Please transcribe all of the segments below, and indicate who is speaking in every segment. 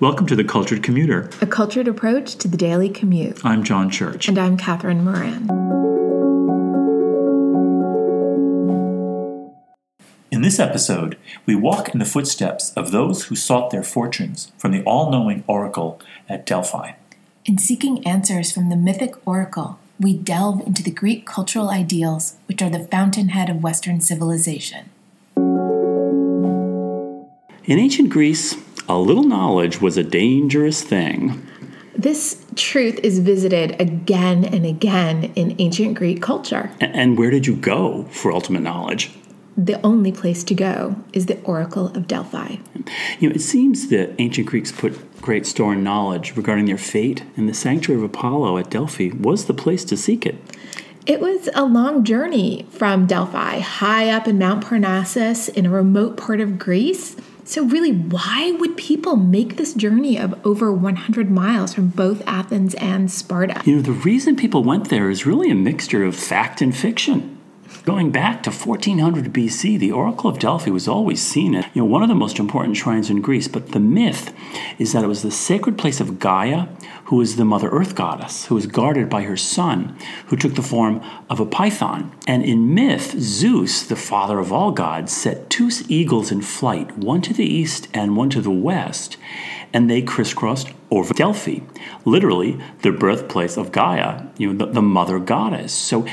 Speaker 1: Welcome to The Cultured Commuter.
Speaker 2: A cultured approach to the daily commute.
Speaker 1: I'm John Church.
Speaker 2: And I'm Catherine Moran.
Speaker 1: In this episode, we walk in the footsteps of those who sought their fortunes from the all knowing oracle at Delphi.
Speaker 2: In seeking answers from the mythic oracle, we delve into the Greek cultural ideals, which are the fountainhead of Western civilization.
Speaker 1: In ancient Greece, a little knowledge was a dangerous thing.
Speaker 2: This truth is visited again and again in ancient Greek culture.
Speaker 1: And where did you go for ultimate knowledge?
Speaker 2: The only place to go is the Oracle of Delphi.
Speaker 1: You know, it seems that ancient Greeks put great store in knowledge regarding their fate, and the sanctuary of Apollo at Delphi was the place to seek it.
Speaker 2: It was a long journey from Delphi, high up in Mount Parnassus in a remote part of Greece so, really, why would people make this journey of over 100 miles from both Athens and Sparta?
Speaker 1: You know, the reason people went there is really a mixture of fact and fiction. Going back to 1400 BC, the Oracle of Delphi was always seen as you know, one of the most important shrines in Greece. But the myth is that it was the sacred place of Gaia, who is the Mother Earth goddess, who is guarded by her son, who took the form of a python. And in myth, Zeus, the father of all gods, set two eagles in flight, one to the east and one to the west, and they crisscrossed over Delphi, literally the birthplace of Gaia, you know, the, the mother goddess. So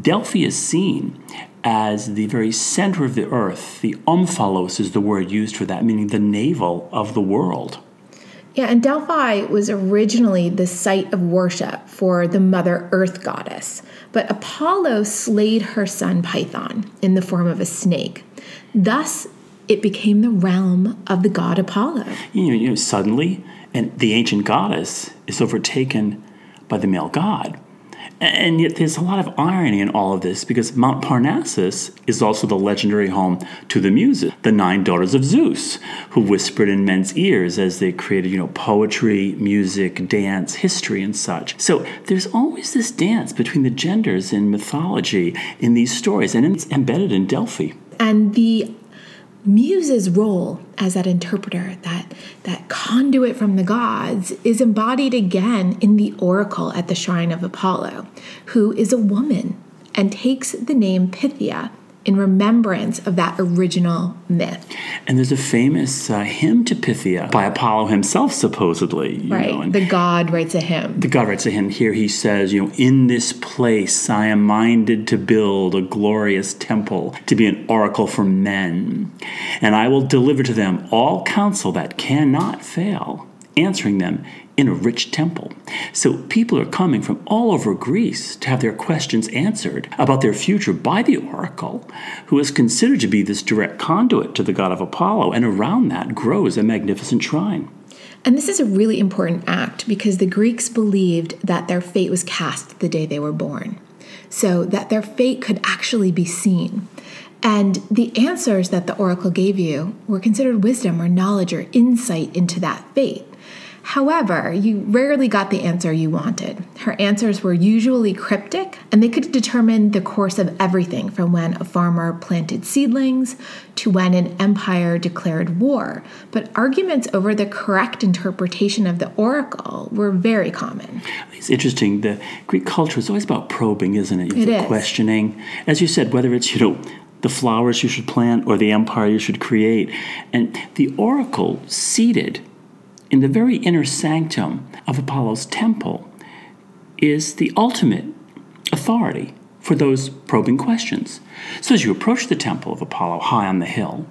Speaker 1: Delphi is seen as the very center of the earth. The omphalos is the word used for that, meaning the navel of the world.
Speaker 2: Yeah, and Delphi was originally the site of worship for the Mother Earth goddess, but Apollo slayed her son Python in the form of a snake. Thus, it became the realm of the god Apollo.
Speaker 1: You know, you know suddenly, and the ancient goddess is overtaken by the male god. And yet, there's a lot of irony in all of this because Mount Parnassus is also the legendary home to the Muses, the nine daughters of Zeus, who whispered in men's ears as they created, you know, poetry, music, dance, history, and such. So there's always this dance between the genders in mythology in these stories, and it's embedded in Delphi.
Speaker 2: And the Muse's role as that interpreter, that, that conduit from the gods, is embodied again in the oracle at the shrine of Apollo, who is a woman and takes the name Pythia in remembrance of that original myth.
Speaker 1: And there's a famous uh, hymn to Pythia by Apollo himself, supposedly.
Speaker 2: right.
Speaker 1: Know,
Speaker 2: the god writes a hymn.
Speaker 1: The god writes a hymn. Here he says, you know, in this place I am minded to build a glorious temple, to be an oracle for men. And I will deliver to them all counsel that cannot fail, answering them in a rich temple. So people are coming from all over Greece to have their questions answered about their future by the oracle, who is considered to be this direct conduit to the god of Apollo, and around that grows a magnificent shrine.
Speaker 2: And this is a really important act because the Greeks believed that their fate was cast the day they were born, so that their fate could actually be seen. And the answers that the oracle gave you were considered wisdom or knowledge or insight into that fate. However, you rarely got the answer you wanted. Her answers were usually cryptic, and they could determine the course of everything from when a farmer planted seedlings to when an empire declared war. But arguments over the correct interpretation of the oracle were very common.
Speaker 1: It's interesting. The Greek culture is always about probing, isn't it?
Speaker 2: It is.
Speaker 1: Questioning. As you said, whether it's, you know, the flowers you should plant or the empire you should create. And the oracle seated in the very inner sanctum of Apollo's temple is the ultimate authority for those probing questions. So, as you approach the temple of Apollo high on the hill,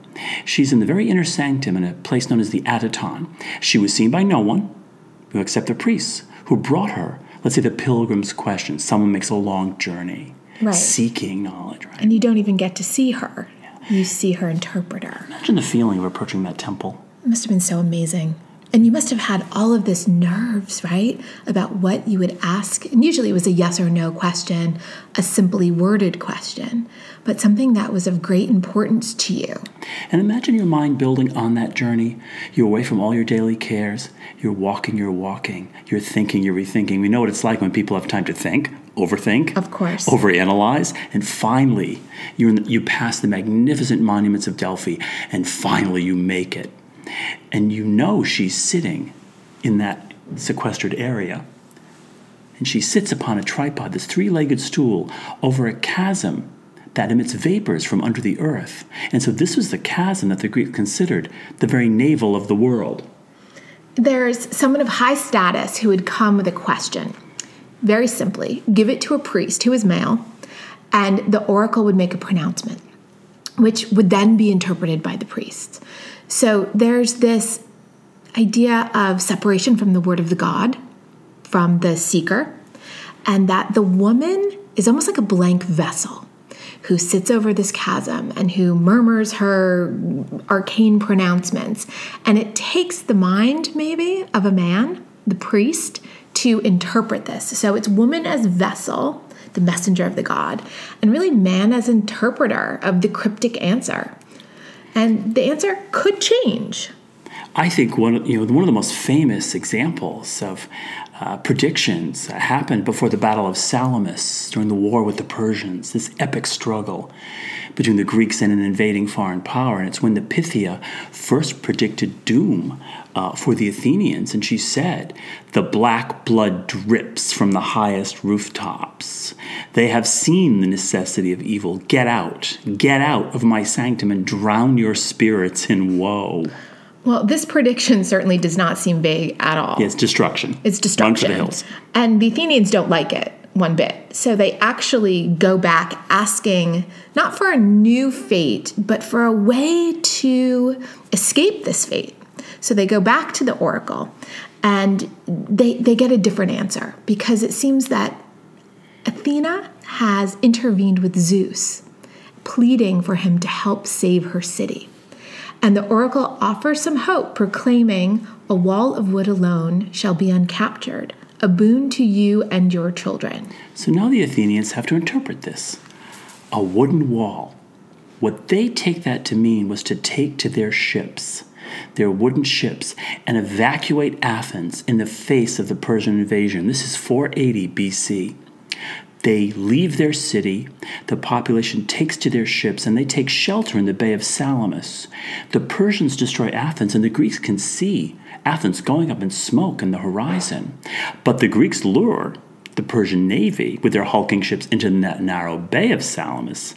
Speaker 1: she's in the very inner sanctum in a place known as the Adyton. She was seen by no one except the priests who brought her, let's say, the pilgrim's question. Someone makes a long journey. Right. Seeking knowledge, right?
Speaker 2: And you don't even get to see her. Yeah. You see her interpreter.
Speaker 1: Imagine the feeling of approaching that temple.
Speaker 2: It must have been so amazing. And you must have had all of this nerves, right? About what you would ask. And usually it was a yes or no question, a simply worded question, but something that was of great importance to you.
Speaker 1: And imagine your mind building on that journey. You're away from all your daily cares. You're walking, you're walking. You're thinking, you're rethinking. We know what it's like when people have time to think, overthink,
Speaker 2: of course,
Speaker 1: overanalyze, and finally you you pass the magnificent monuments of Delphi, and finally you make it And you know she's sitting in that sequestered area. And she sits upon a tripod, this three legged stool, over a chasm that emits vapors from under the earth. And so this was the chasm that the Greeks considered the very navel of the world.
Speaker 2: There's someone of high status who would come with a question. Very simply, give it to a priest who is male, and the oracle would make a pronouncement, which would then be interpreted by the priests. So there's this idea of separation from the word of the God, from the seeker, and that the woman is almost like a blank vessel who sits over this chasm and who murmurs her arcane pronouncements. And it takes the mind, maybe, of a man, the priest, to interpret this. So it's woman as vessel, the messenger of the God, and really man as interpreter of the cryptic answer. And the answer could change.
Speaker 1: I think one, you know, one of the most famous examples of uh, predictions happened before the Battle of Salamis during the war with the Persians, this epic struggle between the Greeks and an invading foreign power. And it's when the Pythia first predicted doom uh, for the Athenians, and she said, The black blood drips from the highest rooftops. They have seen the necessity of evil. Get out, get out of my sanctum and drown your spirits in woe.
Speaker 2: Well, this prediction certainly does not seem vague at all.
Speaker 1: Yeah, it's destruction.
Speaker 2: It's destruction.
Speaker 1: Run for the hills.
Speaker 2: And the Athenians don't like it one bit. So they actually go back asking not for a new fate, but for a way to escape this fate. So they go back to the oracle and they, they get a different answer because it seems that Athena has intervened with Zeus, pleading for him to help save her city. And the oracle offers some hope, proclaiming, A wall of wood alone shall be uncaptured, a boon to you and your children.
Speaker 1: So now the Athenians have to interpret this a wooden wall. What they take that to mean was to take to their ships, their wooden ships, and evacuate Athens in the face of the Persian invasion. This is 480 BC. They leave their city, the population takes to their ships, and they take shelter in the Bay of Salamis. The Persians destroy Athens, and the Greeks can see Athens going up in smoke in the horizon. But the Greeks lure the Persian navy with their hulking ships into that narrow Bay of Salamis,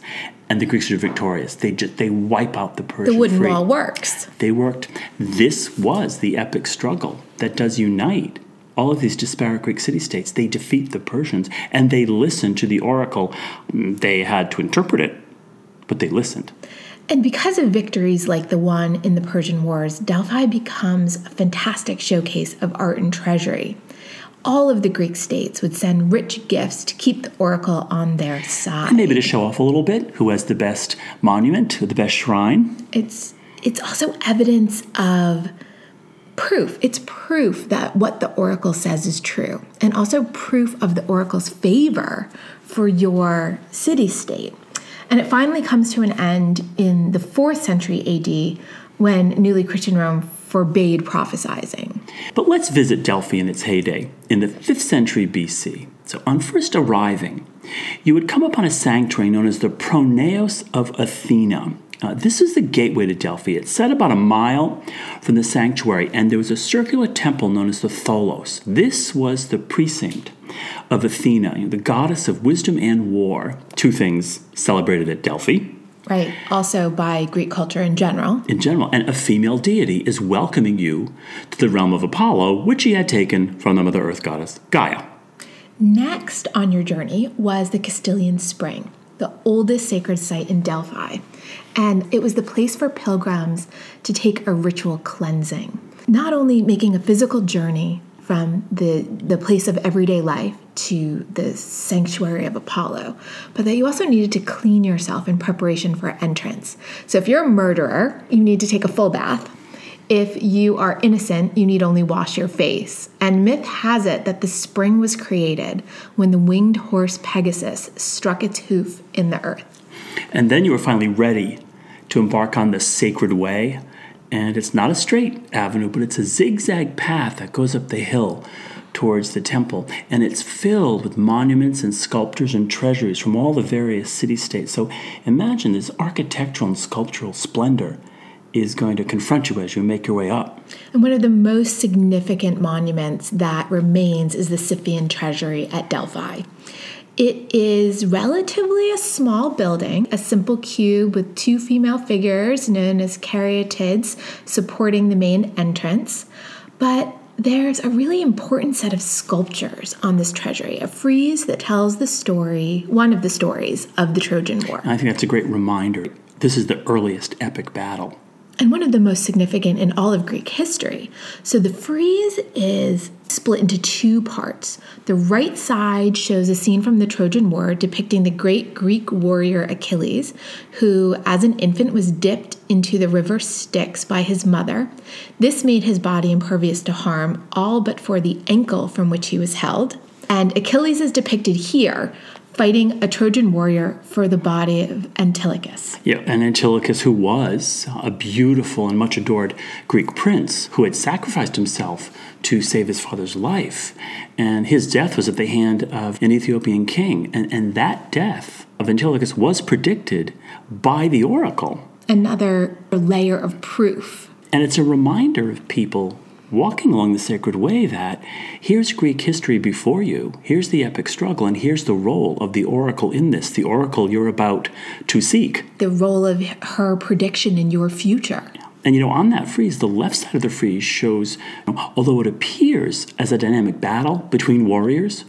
Speaker 1: and the Greeks are victorious. They just they wipe out the Persian.
Speaker 2: The wooden
Speaker 1: fleet.
Speaker 2: wall works.
Speaker 1: They worked. This was the epic struggle that does unite all of these disparate Greek city states, they defeat the Persians and they listen to the oracle. They had to interpret it, but they listened.
Speaker 2: And because of victories like the one in the Persian Wars, Delphi becomes a fantastic showcase of art and treasury. All of the Greek states would send rich gifts to keep the oracle on their side.
Speaker 1: And maybe to show off a little bit who has the best monument, the best shrine.
Speaker 2: It's it's also evidence of proof. It's proof that what the oracle says is true, and also proof of the oracle's favor for your city state. And it finally comes to an end in the fourth century AD when newly Christian Rome forbade prophesizing.
Speaker 1: But let's visit Delphi in its heyday in the 5th century BC. So, on first arriving, you would come upon a sanctuary known as the Pronaos of Athena. Uh, this is the gateway to Delphi. It's set about a mile from the sanctuary, and there was a circular temple known as the Tholos. This was the precinct of Athena, the goddess of wisdom and war. Two things celebrated at Delphi.
Speaker 2: Right. Also by Greek culture in general.
Speaker 1: In general. And a female deity is welcoming you to the realm of Apollo, which he had taken from the Mother Earth goddess, Gaia.
Speaker 2: Next on your journey was the Castalian Spring, the oldest sacred site in Delphi and it was the place for pilgrims to take a ritual cleansing, not only making a physical journey from the, the place of everyday life to the sanctuary of Apollo, but that you also needed to clean yourself in preparation for entrance. So if you're a murderer, you need to take a full bath. If you are innocent, you need only wash your face. And myth has it that the spring was created when the winged horse Pegasus struck its hoof in the earth.
Speaker 1: And then you are finally ready to embark on the sacred way. And it's not a straight avenue, but it's a zigzag path that goes up the hill towards the temple. And it's filled with monuments and sculptures and treasuries from all the various city states. So imagine this architectural and sculptural splendor is going to confront you as you make your way up.
Speaker 2: And one of the most significant monuments that remains is the Siphnian Treasury at Delphi. It is relatively a small building, a simple cube with two female figures known as caryatids supporting the main entrance. But there's a really important set of sculptures on this treasury, a frieze that tells the story, one of the stories of the Trojan War.
Speaker 1: I think that's a great reminder. This is the earliest epic battle
Speaker 2: and one of the most significant in all of Greek history. So the frieze is split into two parts. The right side shows a scene from the Trojan War depicting the great Greek warrior Achilles, who, as an infant, was dipped into the river Styx by his mother. This made his body impervious to harm, all but for the ankle from which he was held. And Achilles is depicted here fighting a Trojan warrior for the body of Antilochus.
Speaker 1: Yeah, and Antilochus, who was a beautiful and much adored Greek prince who had sacrificed himself to save his father's life. And his death was at the hand of an Ethiopian king. And, and that death of Antilochus was predicted by the oracle.
Speaker 2: Another layer of proof.
Speaker 1: And it's a reminder of people walking along the sacred way that here's Greek history before you, here's the epic struggle, and here's the role of the oracle in this, the oracle you're about to seek.
Speaker 2: The role of her prediction in your future.
Speaker 1: And you know, on that frieze, the left side of the frieze shows, although it appears as a dynamic battle between warriors,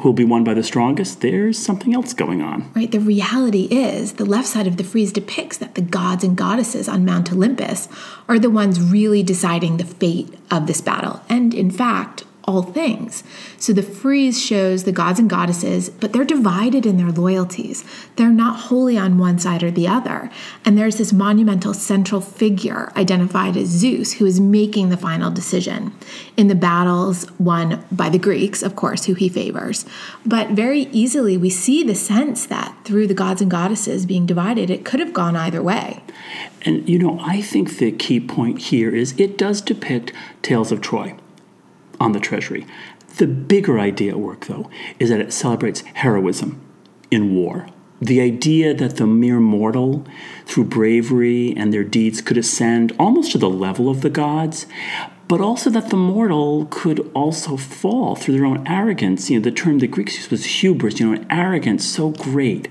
Speaker 1: who will be won by the strongest, there's something else going on.
Speaker 2: Right. The reality is the left side of the frieze depicts that the gods and goddesses on Mount Olympus are the ones really deciding the fate of this battle. And in fact, all things. So the frieze shows the gods and goddesses, but they're divided in their loyalties. They're not wholly on one side or the other. And there's this monumental central figure identified as Zeus who is making the final decision in the battles won by the Greeks, of course, who he favors. But very easily we see the sense that through the gods and goddesses being divided, it could have gone either way.
Speaker 1: And you know, I think the key point here is it does depict Tales of Troy on the Treasury. The bigger idea at work, though, is that it celebrates heroism in war. The idea that the mere mortal, through bravery and their deeds, could ascend almost to the level of the gods, but also that the mortal could also fall through their own arrogance. You know, the term the Greeks used was hubris, you know, an arrogance so great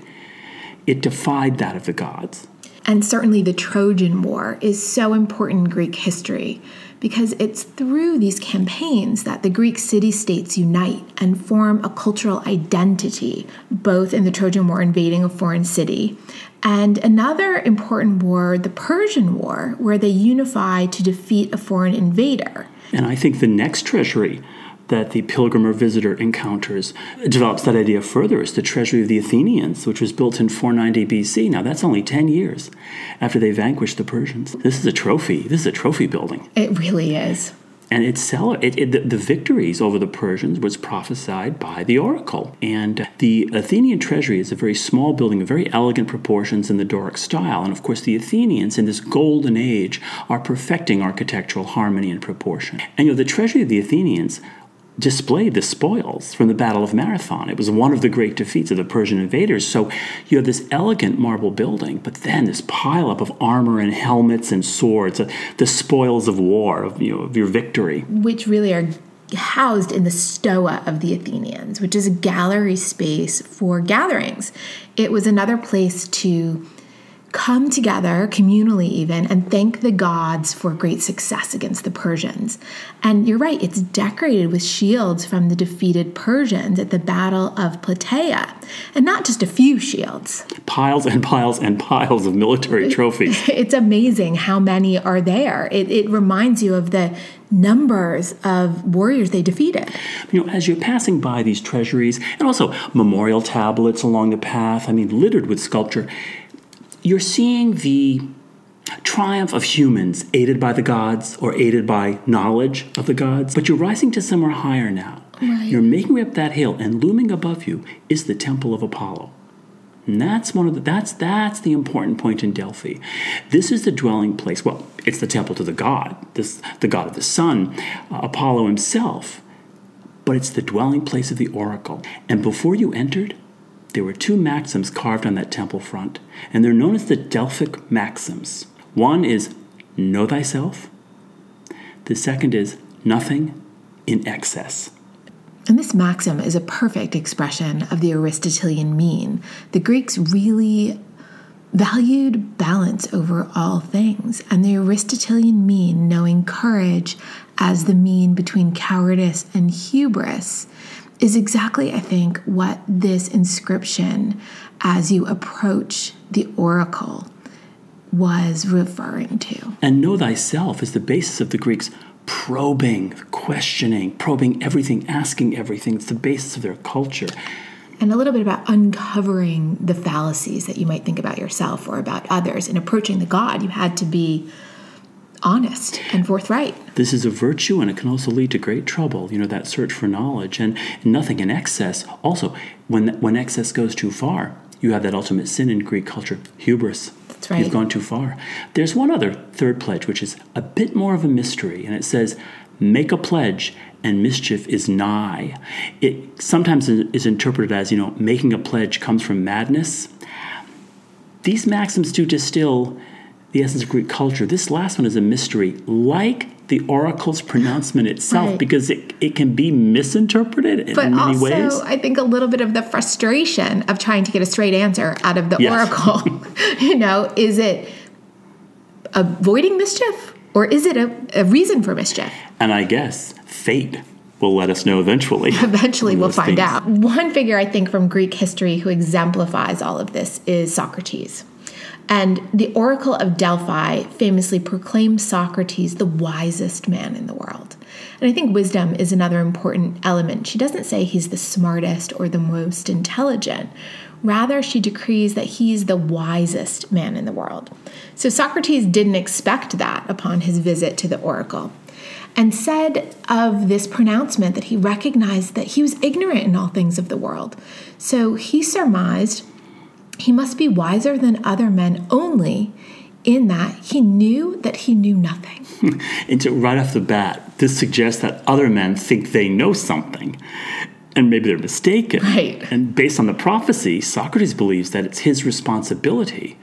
Speaker 1: it defied that of the gods.
Speaker 2: And certainly the Trojan War is so important in Greek history because it's through these campaigns that the Greek city states unite and form a cultural identity, both in the Trojan War invading a foreign city, and another important war, the Persian War, where they unify to defeat a foreign invader.
Speaker 1: And I think the next treasury that the pilgrim or visitor encounters develops that idea further. is the treasury of the Athenians, which was built in 490 BC. Now, that's only 10 years after they vanquished the Persians. This is a trophy. This is a trophy building.
Speaker 2: It really is.
Speaker 1: And it's it, it, the, the victories over the Persians was prophesied by the oracle. And the Athenian treasury is a very small building of very elegant proportions in the Doric style. And of course, the Athenians in this golden age are perfecting architectural harmony and proportion. And you know, the treasury of the Athenians displayed the spoils from the Battle of Marathon. It was one of the great defeats of the Persian invaders. So you have this elegant marble building, but then this pileup of armor and helmets and swords, uh, the spoils of war, of, you know, of your victory.
Speaker 2: Which really are housed in the Stoa of the Athenians, which is a gallery space for gatherings. It was another place to come together communally even and thank the gods for great success against the Persians. And you're right, it's decorated with shields from the defeated Persians at the Battle of Plataea. And not just a few shields.
Speaker 1: Piles and piles and piles of military trophies.
Speaker 2: It's amazing how many are there. It, it reminds you of the numbers of warriors they defeated.
Speaker 1: You know, as you're passing by these treasuries and also memorial tablets along the path, I mean, littered with sculpture, you're seeing the triumph of humans aided by the gods or aided by knowledge of the gods, but you're rising to somewhere higher now. Right. You're making way up that hill, and looming above you is the temple of Apollo. And that's one of the that's that's the important point in Delphi. This is the dwelling place. Well, it's the temple to the god, this the god of the sun, uh, Apollo himself. But it's the dwelling place of the oracle. And before you entered, there were two maxims carved on that temple front, and they're known as the Delphic maxims. One is know thyself. The second is nothing in excess.
Speaker 2: And this maxim is a perfect expression of the Aristotelian mean. The Greeks really valued balance over all things, and the Aristotelian mean, knowing courage as the mean between cowardice and hubris, is exactly, I think, what this inscription, as you approach the oracle, was referring to.
Speaker 1: And know thyself is the basis of the Greeks probing, questioning, probing everything, asking everything. It's the basis of their culture.
Speaker 2: And a little bit about uncovering the fallacies that you might think about yourself or about others. In approaching the God, you had to be honest and forthright.
Speaker 1: This is a virtue and it can also lead to great trouble, you know, that search for knowledge and nothing in excess. Also, when when excess goes too far, you have that ultimate sin in Greek culture, hubris.
Speaker 2: That's right.
Speaker 1: You've gone too far. There's one other third pledge, which is a bit more of a mystery, and it says, Make a pledge and mischief is nigh. It sometimes is interpreted as, you know, making a pledge comes from madness. These maxims do distill the essence of Greek culture. This last one is a mystery, like the oracle's pronouncement itself,
Speaker 2: Right.
Speaker 1: because it, it can be misinterpreted in
Speaker 2: But
Speaker 1: many
Speaker 2: also,
Speaker 1: ways.
Speaker 2: I think a little bit of the frustration of trying to get a straight answer out of the
Speaker 1: Yes.
Speaker 2: oracle. you know, is it avoiding mischief or is it a, a reason for mischief?
Speaker 1: And I guess fate will let us know eventually.
Speaker 2: Eventually, we'll find
Speaker 1: things.
Speaker 2: out. One figure I think from Greek history who exemplifies all of this is Socrates. And the Oracle of Delphi famously proclaims Socrates the wisest man in the world. And I think wisdom is another important element. She doesn't say he's the smartest or the most intelligent. Rather, she decrees that he's the wisest man in the world. So Socrates didn't expect that upon his visit to the oracle and said of this pronouncement that he recognized that he was ignorant in all things of the world. So he surmised he must be wiser than other men only in that he knew that he knew nothing.
Speaker 1: And so right off the bat, this suggests that other men think they know something. And maybe they're mistaken.
Speaker 2: Right.
Speaker 1: And based on the prophecy, Socrates believes that it's his responsibility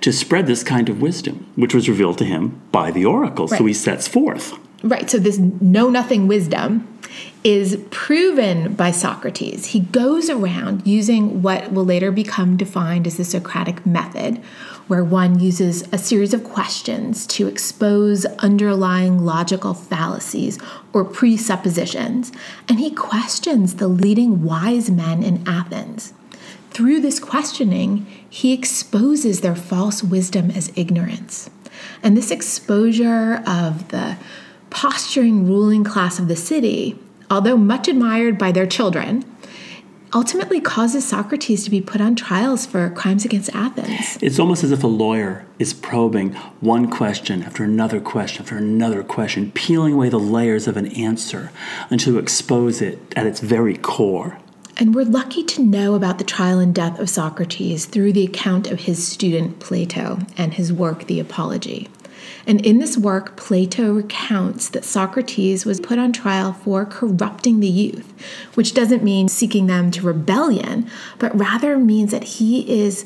Speaker 1: to spread this kind of wisdom, which was revealed to him by the oracle.
Speaker 2: Right.
Speaker 1: So he sets forth.
Speaker 2: Right, so this know nothing wisdom is proven by Socrates. He goes around using what will later become defined as the Socratic method, where one uses a series of questions to expose underlying logical fallacies or presuppositions, and he questions the leading wise men in Athens. Through this questioning, he exposes their false wisdom as ignorance. And this exposure of the posturing ruling class of the city, although much admired by their children, ultimately causes Socrates to be put on trials for crimes against Athens.
Speaker 1: It's almost as if a lawyer is probing one question after another question after another question, peeling away the layers of an answer until you expose it at its very core.
Speaker 2: And we're lucky to know about the trial and death of Socrates through the account of his student Plato and his work, The Apology. And in this work, Plato recounts that Socrates was put on trial for corrupting the youth, which doesn't mean seeking them to rebellion, but rather means that he is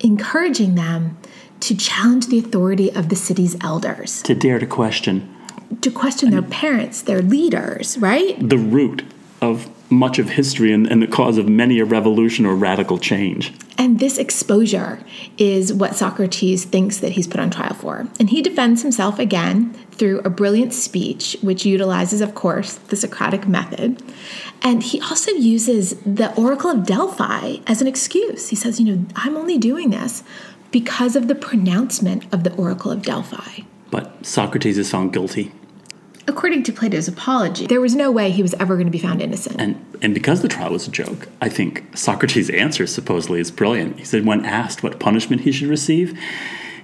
Speaker 2: encouraging them to challenge the authority of the city's elders,
Speaker 1: To dare to question
Speaker 2: to question their parents, their leaders, right?
Speaker 1: the root of much of history and, and the cause of many a revolution or radical change.
Speaker 2: And this exposure is what Socrates thinks that he's put on trial for. And he defends himself again through a brilliant speech, which utilizes, of course, the Socratic method. And he also uses the Oracle of Delphi as an excuse. He says, you know, I'm only doing this because of the pronouncement of the Oracle of Delphi.
Speaker 1: But Socrates is found guilty.
Speaker 2: According to Plato's apology, there was no way he was ever going to be found innocent.
Speaker 1: And, and because the trial was a joke, I think Socrates' answer supposedly is brilliant. He said, when asked what punishment he should receive,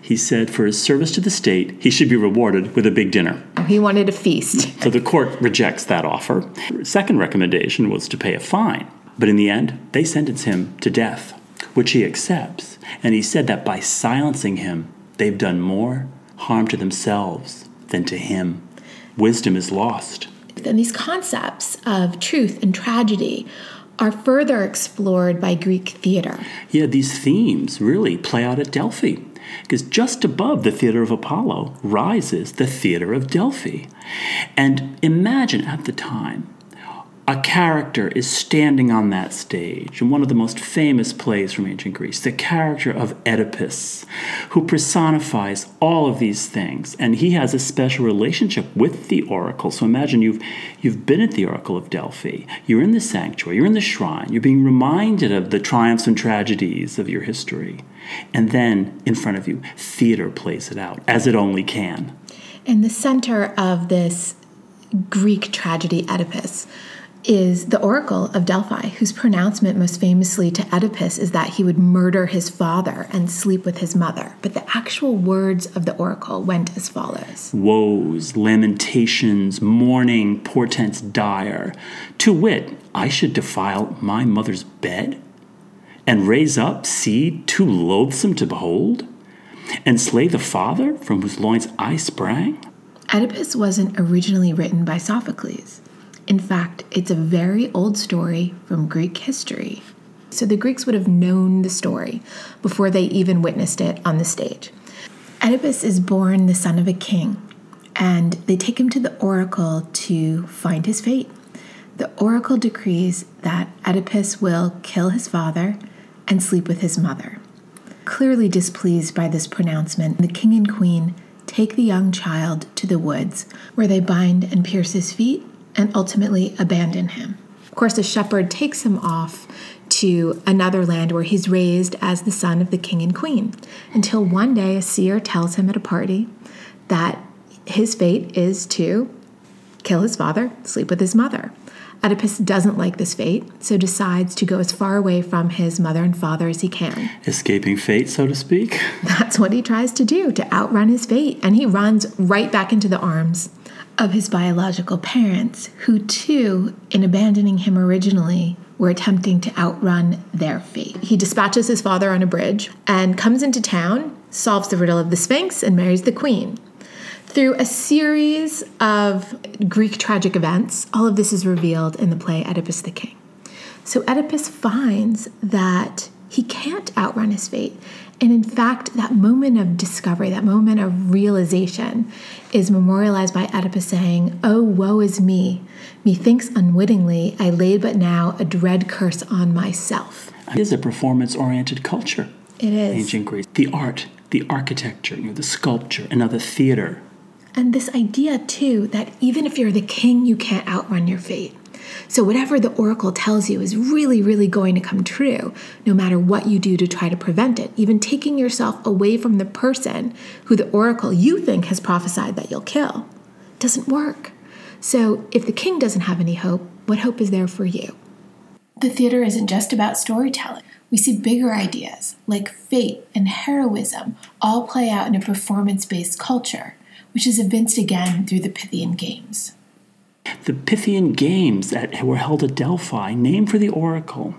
Speaker 1: he said, for his service to the state, he should be rewarded with a big dinner.
Speaker 2: Oh, he wanted a feast.
Speaker 1: So the court rejects that offer. Second recommendation was to pay a fine. But in the end, they sentence him to death, which he accepts. And he said that by silencing him, they've done more harm to themselves than to him. Wisdom is lost.
Speaker 2: And these concepts of truth and tragedy are further explored by Greek theater.
Speaker 1: Yeah, these themes really play out at Delphi. because just above the Theater of Apollo rises the Theater of Delphi. And imagine at the time a character is standing on that stage in one of the most famous plays from ancient Greece, the character of Oedipus, who personifies all of these things. And he has a special relationship with the oracle. So imagine you've, you've been at the Oracle of Delphi, you're in the sanctuary, you're in the shrine, you're being reminded of the triumphs and tragedies of your history. And then in front of you, theater plays it out as it only can.
Speaker 2: In the center of this Greek tragedy, Oedipus, is the Oracle of Delphi, whose pronouncement most famously to Oedipus is that he would murder his father and sleep with his mother. But the actual words of the Oracle went as follows
Speaker 1: Woes, lamentations, mourning, portents dire. To wit, I should defile my mother's bed and raise up seed too loathsome to behold, and slay the father from whose loins I sprang?
Speaker 2: Oedipus wasn't originally written by Sophocles. In fact, it's a very old story from Greek history. So the Greeks would have known the story before they even witnessed it on the stage. Oedipus is born the son of a king, and they take him to the oracle to find his fate. The oracle decrees that Oedipus will kill his father and sleep with his mother. Clearly displeased by this pronouncement, the king and queen take the young child to the woods, where they bind and pierce his feet and ultimately abandon him. Of course, the shepherd takes him off to another land where he's raised as the son of the king and queen until one day a seer tells him at a party that his fate is to kill his father, sleep with his mother. Oedipus doesn't like this fate, so decides to go as far away from his mother and father as he can.
Speaker 1: Escaping fate, so to speak?
Speaker 2: That's what he tries to do, to outrun his fate, and he runs right back into the arms of his biological parents, who too, in abandoning him originally, were attempting to outrun their fate. He dispatches his father on a bridge and comes into town, solves the riddle of the Sphinx, and marries the queen. Through a series of Greek tragic events, all of this is revealed in the play Oedipus the King. So Oedipus finds that he can't outrun his fate. And in fact, that moment of discovery, that moment of realization, is memorialized by Oedipus saying, Oh, woe is me! Methinks unwittingly I laid but now a dread curse on myself.
Speaker 1: It is a performance oriented culture.
Speaker 2: It is.
Speaker 1: Ancient Greece. The art, the architecture, you know, the sculpture, and now the theater.
Speaker 2: And this idea, too, that even if you're the king, you can't outrun your fate. So, whatever the oracle tells you is really, really going to come true, no matter what you do to try to prevent it. Even taking yourself away from the person who the oracle you think has prophesied that you'll kill doesn't work. So, if the king doesn't have any hope, what hope is there for you? The theater isn't just about storytelling. We see bigger ideas like fate and heroism all play out in a performance based culture, which is evinced again through the Pythian Games.
Speaker 1: The Pythian Games that were held at Delphi, named for the oracle.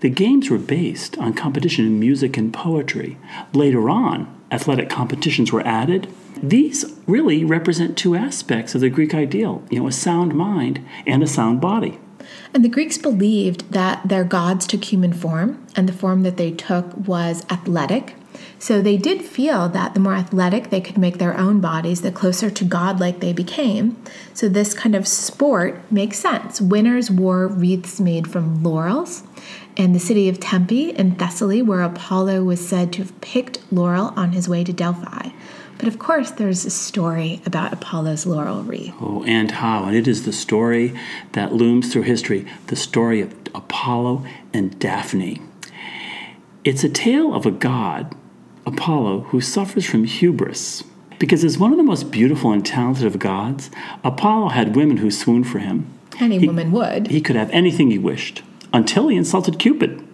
Speaker 1: The games were based on competition in music and poetry. Later on, athletic competitions were added. These really represent two aspects of the Greek ideal, you know, a sound mind and a sound body.
Speaker 2: And the Greeks believed that their gods took human form, and the form that they took was athletic. So they did feel that the more athletic they could make their own bodies, the closer to godlike they became. So this kind of sport makes sense. Winners wore wreaths made from laurels. In the city of Tempe in Thessaly, where Apollo was said to have picked laurel on his way to Delphi. But of course, there's a story about Apollo's laurel wreath.
Speaker 1: Oh, and how? And it is the story that looms through history the story of Apollo and Daphne. It's a tale of a god Apollo, who suffers from hubris. Because as one of the most beautiful and talented of gods, Apollo had women who swooned for him.
Speaker 2: Any he, woman would.
Speaker 1: He could have anything he wished, until he insulted Cupid.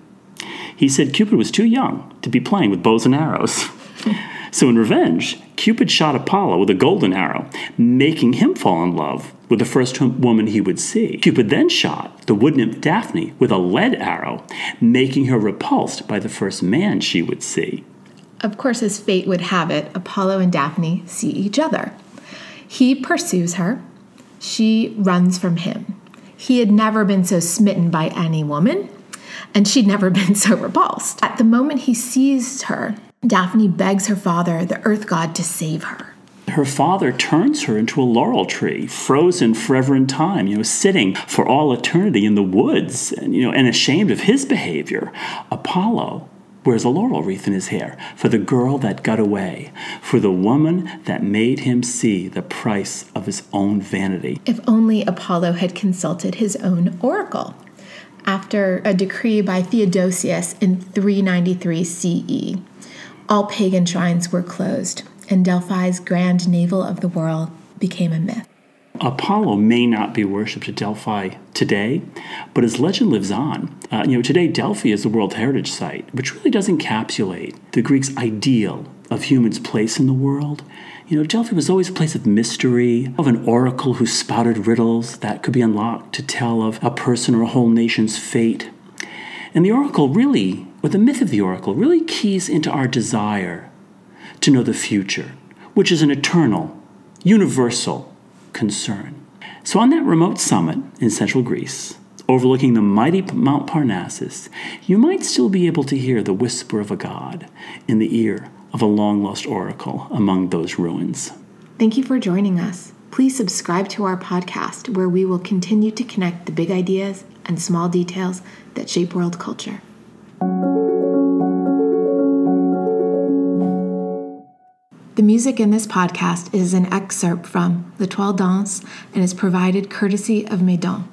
Speaker 1: He said Cupid was too young to be playing with bows and arrows. so, in revenge, Cupid shot Apollo with a golden arrow, making him fall in love with the first woman he would see. Cupid then shot the wood nymph Daphne with a lead arrow, making her repulsed by the first man she would see.
Speaker 2: Of course, as fate would have it, Apollo and Daphne see each other. He pursues her, she runs from him. He had never been so smitten by any woman, and she'd never been so repulsed. At the moment he sees her, Daphne begs her father, the earth god, to save her.
Speaker 1: Her father turns her into a laurel tree, frozen forever in time, you know, sitting for all eternity in the woods, and, you know, and ashamed of his behavior. Apollo wears a laurel wreath in his hair for the girl that got away, for the woman that made him see the price of his own vanity.
Speaker 2: If only Apollo had consulted his own oracle. After a decree by Theodosius in 393 CE, all pagan shrines were closed, and Delphi's grand navel of the world became a myth.
Speaker 1: Apollo may not be worshipped at Delphi today, but his legend lives on. Uh, you know, today Delphi is the World Heritage Site, which really does encapsulate the Greeks' ideal of humans' place in the world. You know, Delphi was always a place of mystery, of an oracle who spouted riddles that could be unlocked to tell of a person or a whole nation's fate. And the oracle really or the myth of the oracle really keys into our desire to know the future, which is an eternal, universal concern. So, on that remote summit in central Greece, overlooking the mighty Mount Parnassus, you might still be able to hear the whisper of a god in the ear of a long lost oracle among those ruins.
Speaker 2: Thank you for joining us. Please subscribe to our podcast where we will continue to connect the big ideas and small details that shape world culture. The music in this podcast is an excerpt from L'Etoile Danse and is provided courtesy of Meudon.